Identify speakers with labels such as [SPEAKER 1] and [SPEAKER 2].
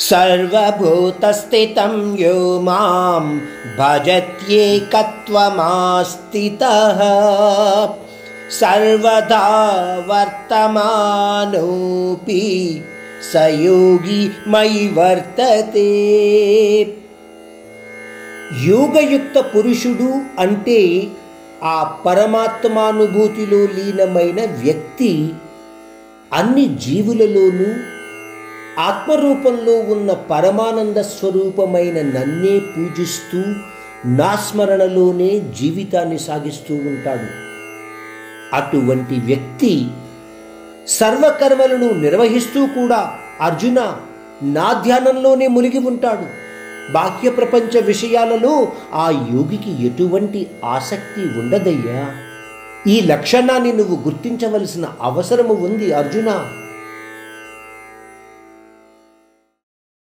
[SPEAKER 1] సర్వభూతస్థితం యో మాం భజత్యేకత్వమాస్థితः సర్వదా వర్తమానోపి సయోగి మయి వర్తతే యోగయుక్త పురుషుడు అంటే ఆ పరమాత్మానుభూతిలో లీనమైన వ్యక్తి అన్ని జీవులలోనూ ఆత్మరూపంలో ఉన్న పరమానంద స్వరూపమైన నన్నే పూజిస్తూ నా స్మరణలోనే జీవితాన్ని సాగిస్తూ ఉంటాడు. అటువంటి వ్యక్తి సర్వకర్మలను నిర్వహిస్తూ కూడా అర్జున నా ధ్యానంలోనే మునిగి ఉంటాడు. బాహ్య ప్రపంచ విషయాలలో ఆ యోగికి ఎటువంటి ఆసక్తి ఉండదయ్యా? ఈ లక్షణాన్ని నువ్వు గుర్తించవలసిన అవసరము ఉంది అర్జున.